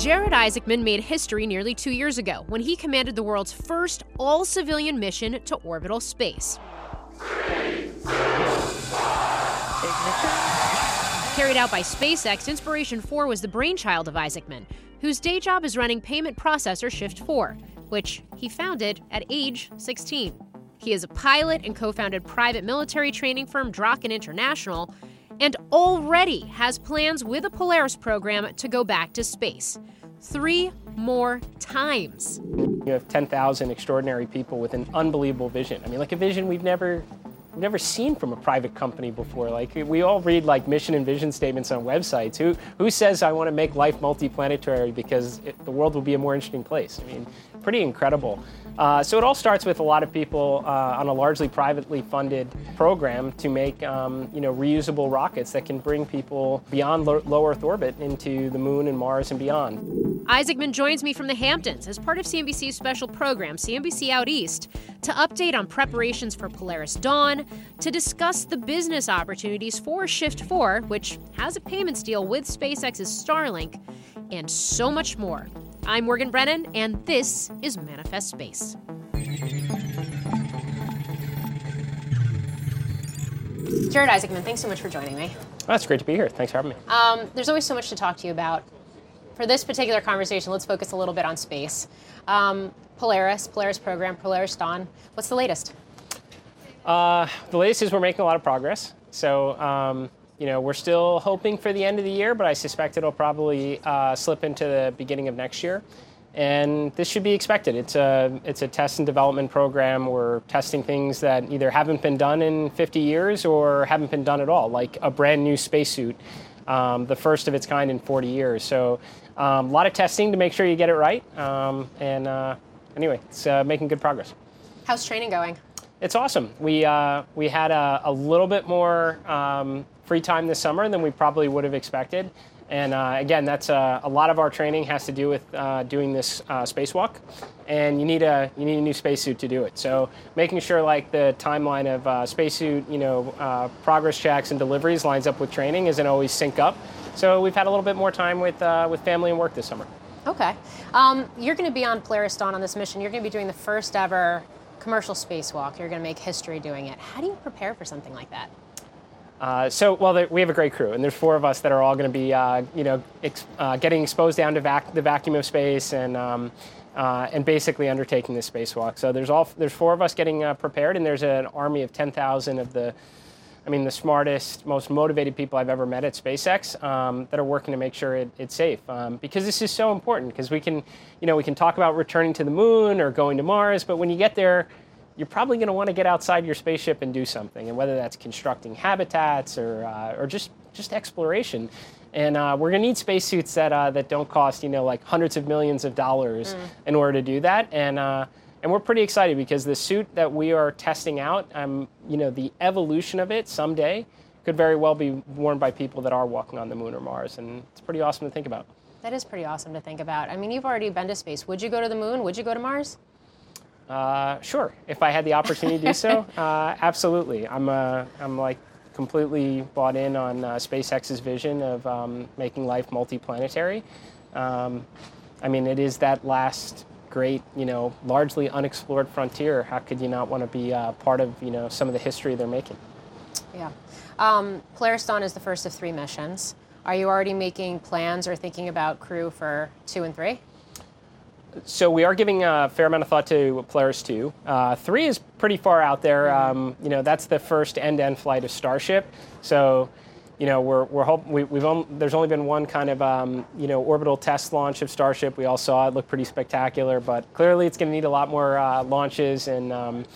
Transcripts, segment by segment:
Jared Isaacman made history nearly two years ago when he commanded the world's first all civilian mission to orbital space. Carried out by SpaceX, Inspiration 4 was the brainchild of Isaacman, whose day job is running payment processor Shift 4, which he founded at age 16. He is a pilot and co founded private military training firm Draken International and already has plans with the Polaris program to go back to space. Three more times. You have 10,000 extraordinary people with an unbelievable vision. I mean, like a vision we've never never seen from a private company before. Like we all read like mission and vision statements on websites. Who who says I want to make life multiplanetary because it, the world will be a more interesting place? I mean, pretty incredible. Uh, so it all starts with a lot of people uh, on a largely privately funded program to make um, you know reusable rockets that can bring people beyond lo- low Earth orbit into the moon and Mars and beyond. Isaacman joins me from the Hamptons as part of CNBC's special program, CNBC Out East, to update on preparations for Polaris Dawn, to discuss the business opportunities for Shift 4, which has a payments deal with SpaceX's Starlink, and so much more. I'm Morgan Brennan, and this is Manifest Space. Jared Isaacman, thanks so much for joining me. That's great to be here. Thanks for having me. Um, there's always so much to talk to you about. For this particular conversation, let's focus a little bit on space. Um, Polaris, Polaris program, Polaris Dawn. What's the latest? Uh, the latest is we're making a lot of progress. So, um, you know, we're still hoping for the end of the year, but I suspect it'll probably uh, slip into the beginning of next year. And this should be expected. It's a it's a test and development program. We're testing things that either haven't been done in 50 years or haven't been done at all, like a brand new spacesuit, um, the first of its kind in 40 years. So, um, a lot of testing to make sure you get it right. Um, and uh, anyway, it's uh, making good progress. How's training going? It's awesome. We uh, we had a, a, little bit more um, free time this summer than we probably would have expected. And uh, again, that's a, a, lot of our training has to do with uh, doing this uh, spacewalk, and you need a you need a new spacesuit to do it. So making sure like the timeline of uh, spacesuit, you know, uh, progress checks and deliveries lines up with training isn't always sync up. So we've had a little bit more time with uh, with family and work this summer. Okay, um, you're going to be on Polaris Dawn on this mission. You're going to be doing the first ever commercial spacewalk. You're going to make history doing it. How do you prepare for something like that? Uh, so, well, we have a great crew, and there's four of us that are all going to be, uh, you know, ex- uh, getting exposed down to vac- the vacuum of space and um, uh, and basically undertaking this spacewalk. So there's all there's four of us getting uh, prepared, and there's an army of 10,000 of the, I mean, the smartest, most motivated people I've ever met at SpaceX um, that are working to make sure it, it's safe. Um, because this is so important. Because we can, you know, we can talk about returning to the moon or going to Mars, but when you get there you're probably going to want to get outside your spaceship and do something, and whether that's constructing habitats or, uh, or just, just exploration. And uh, we're going to need spacesuits that, uh, that don't cost, you know, like hundreds of millions of dollars mm. in order to do that. And, uh, and we're pretty excited because the suit that we are testing out, um, you know, the evolution of it someday could very well be worn by people that are walking on the moon or Mars. And it's pretty awesome to think about. That is pretty awesome to think about. I mean, you've already been to space. Would you go to the moon? Would you go to Mars? Uh, sure, if I had the opportunity to do so, uh, absolutely. I'm, uh, I'm like completely bought in on uh, SpaceX's vision of um, making life multiplanetary. Um, I mean, it is that last great, you know, largely unexplored frontier. How could you not want to be uh, part of, you know, some of the history they're making? Yeah. Um, Polaris Dawn is the first of three missions. Are you already making plans or thinking about crew for two and three? so we are giving a fair amount of thought to Polaris 2. Uh, 3 is pretty far out there. Mm-hmm. Um, you know, that's the first end-to-end flight of Starship. So, you know, we're, we're hope, we, have there's only been one kind of, um, you know, orbital test launch of Starship. We all saw it, looked pretty spectacular, but clearly it's going to need a lot more uh, launches and, um,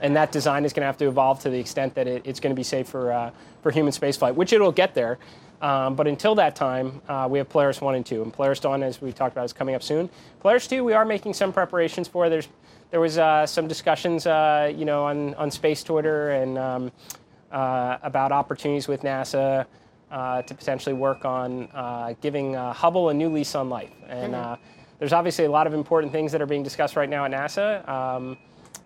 and that design is going to have to evolve to the extent that it, it's going to be safe for, uh, for human spaceflight, which it'll get there. Um, but until that time, uh, we have Polaris 1 and 2. And Polaris Dawn, as we talked about, is coming up soon. Polaris 2, we are making some preparations for. There's there was uh, some discussions, uh, you know, on, on space Twitter and um, uh, about opportunities with NASA uh, to potentially work on uh, giving Hubble a new lease on life. And mm-hmm. there's obviously a lot of important things that are being discussed right now at NASA. Um,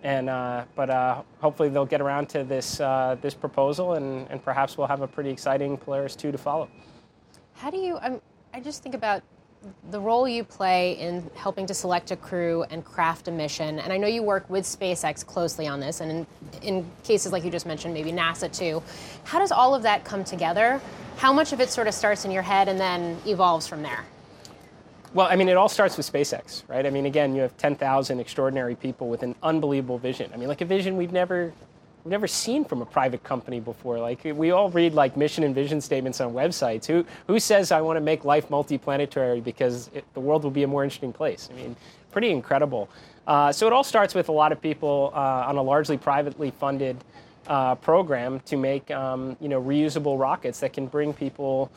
and but hopefully they'll get around to this this proposal, and, and perhaps we'll have a pretty exciting Polaris 2 to follow. How do you? Um, I just think about the role you play in helping to select a crew and craft a mission, and I know you work with SpaceX closely on this, and in, in, cases like you just mentioned, maybe NASA too. How does all of that come together? How much of it sort of starts in your head and then evolves from there? Well, I mean, it all starts with SpaceX, right? I mean, again, you have 10,000 extraordinary people with an unbelievable vision. I mean, like a vision we've never we've never seen from a private company before. Like we all read like mission and vision statements on websites. Who who says I want to make life multiplanetary because it, the world will be a more interesting place? I mean, pretty incredible. Uh, so it all starts with a lot of people uh, on a largely privately funded uh, program to make um, you know reusable rockets that can bring people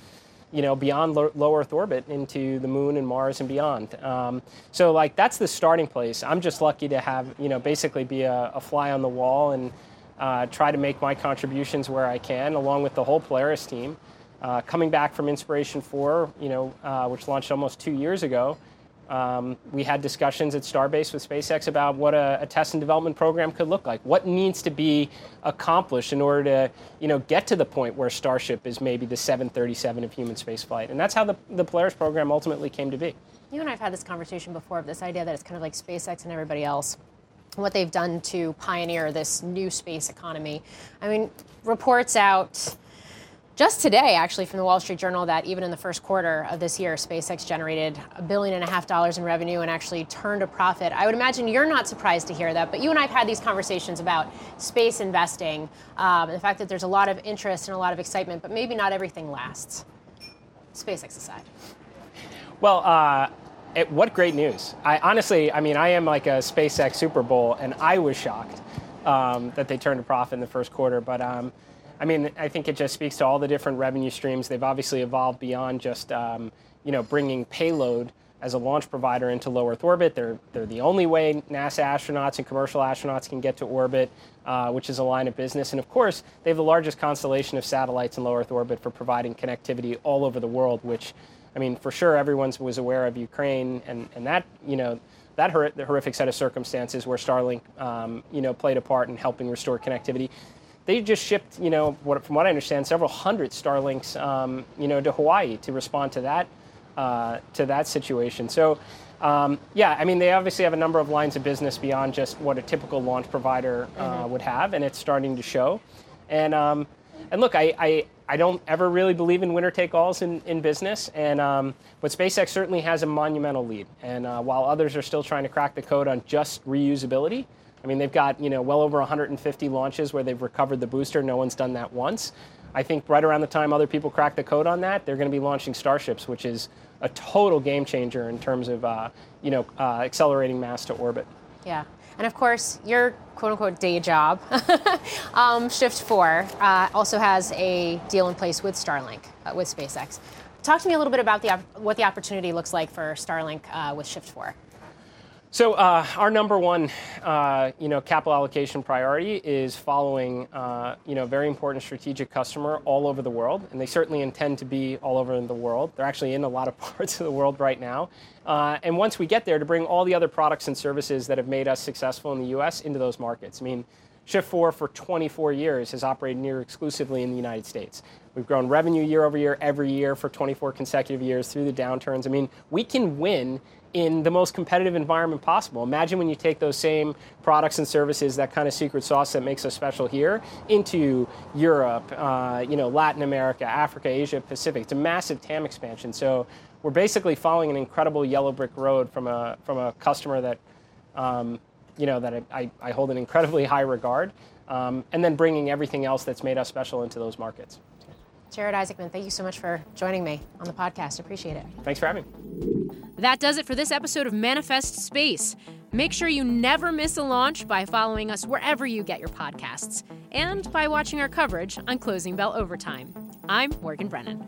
you know, beyond low, Earth orbit into the moon and Mars and beyond. Um, so, like, that's the starting place. I'm just lucky to have, you know, basically be a, a fly on the wall and uh, try to make my contributions where I can, along with the whole Polaris team. Uh, coming back from Inspiration 4, you know, uh, which launched almost two years ago, um, we had discussions at Starbase with SpaceX about what a, a, test and development program could look like. What needs to be accomplished in order to, you know, get to the point where Starship is maybe the 737 of human spaceflight. And that's how the, the Polaris program ultimately came to be. You and I have had this conversation before of this idea that it's kind of like SpaceX and everybody else what they've done to pioneer this new space economy. I mean, reports out just today, actually, from the Wall Street Journal, that even in the first quarter of this year, SpaceX generated a billion and a half dollars in revenue and actually turned a profit. I would imagine you're not surprised to hear that, but you and I have had these conversations about space investing um, and the fact that there's a lot of interest and a lot of excitement, but maybe not everything lasts. SpaceX aside. Well, uh, it, what great news. I honestly, I mean, I am like a SpaceX Super Bowl, and I was shocked um, that they turned a profit in the first quarter. But um, I mean, I think it just speaks to all the different revenue streams. They've obviously evolved beyond just, um, you know, bringing payload as a launch provider into low Earth orbit. They're, they're the only way NASA astronauts and commercial astronauts can get to orbit, uh, which is a line of business. And of course, they have the largest constellation of satellites in low Earth orbit for providing connectivity all over the world, which I mean, for sure, everyone was aware of Ukraine and, and that, you know, that hor- horrific set of circumstances where Starlink, um, you know, played a part in helping restore connectivity. They just shipped, you know, what, from what I understand, several hundred Starlinks, um, you know, to Hawaii to respond to that, uh, to that situation. So, um, yeah, I mean, they obviously have a number of lines of business beyond just what a typical launch provider uh, mm-hmm. would have, and it's starting to show. And um, and look, I, I, I don't ever really believe in winner take alls in, in business, and um, but SpaceX certainly has a monumental lead. And uh, while others are still trying to crack the code on just reusability, I mean they've got you know well over 150 launches where they've recovered the booster. No one's done that once. I think right around the time other people crack the code on that, they're going to be launching Starships, which is a total game changer in terms of uh, you know uh, accelerating mass to orbit. Yeah. And of course, your quote unquote day job, um, Shift 4, uh, also has a deal in place with Starlink, uh, with SpaceX. Talk to me a little bit about the, what the opportunity looks like for Starlink uh, with Shift 4. So uh, our number one, uh, you know, capital allocation priority is following, uh, you know, very important strategic customer all over the world, and they certainly intend to be all over the world. They're actually in a lot of parts of the world right now, uh, and once we get there, to bring all the other products and services that have made us successful in the U.S. into those markets. I mean, Shift4 for 24 years has operated near exclusively in the United States. We've grown revenue year over year every year for 24 consecutive years through the downturns. I mean, we can win in the most competitive environment possible. Imagine when you take those same products and services, that kind of secret sauce that makes us special here, into Europe, uh, you know, Latin America, Africa, Asia, Pacific. It's a massive TAM expansion. So we're basically following an incredible yellow brick road from a from a customer that, um, you know, that I, I, hold an incredibly high regard, um, and then bringing everything else that's made us special into those markets. Jared Isaacman, thank you so much for joining me on the podcast. Appreciate it. Thanks for having me. That does it for this episode of Manifest Space. Make sure you never miss a launch by following us wherever you get your podcasts and by watching our coverage on Closing Bell Overtime. I'm Morgan Brennan.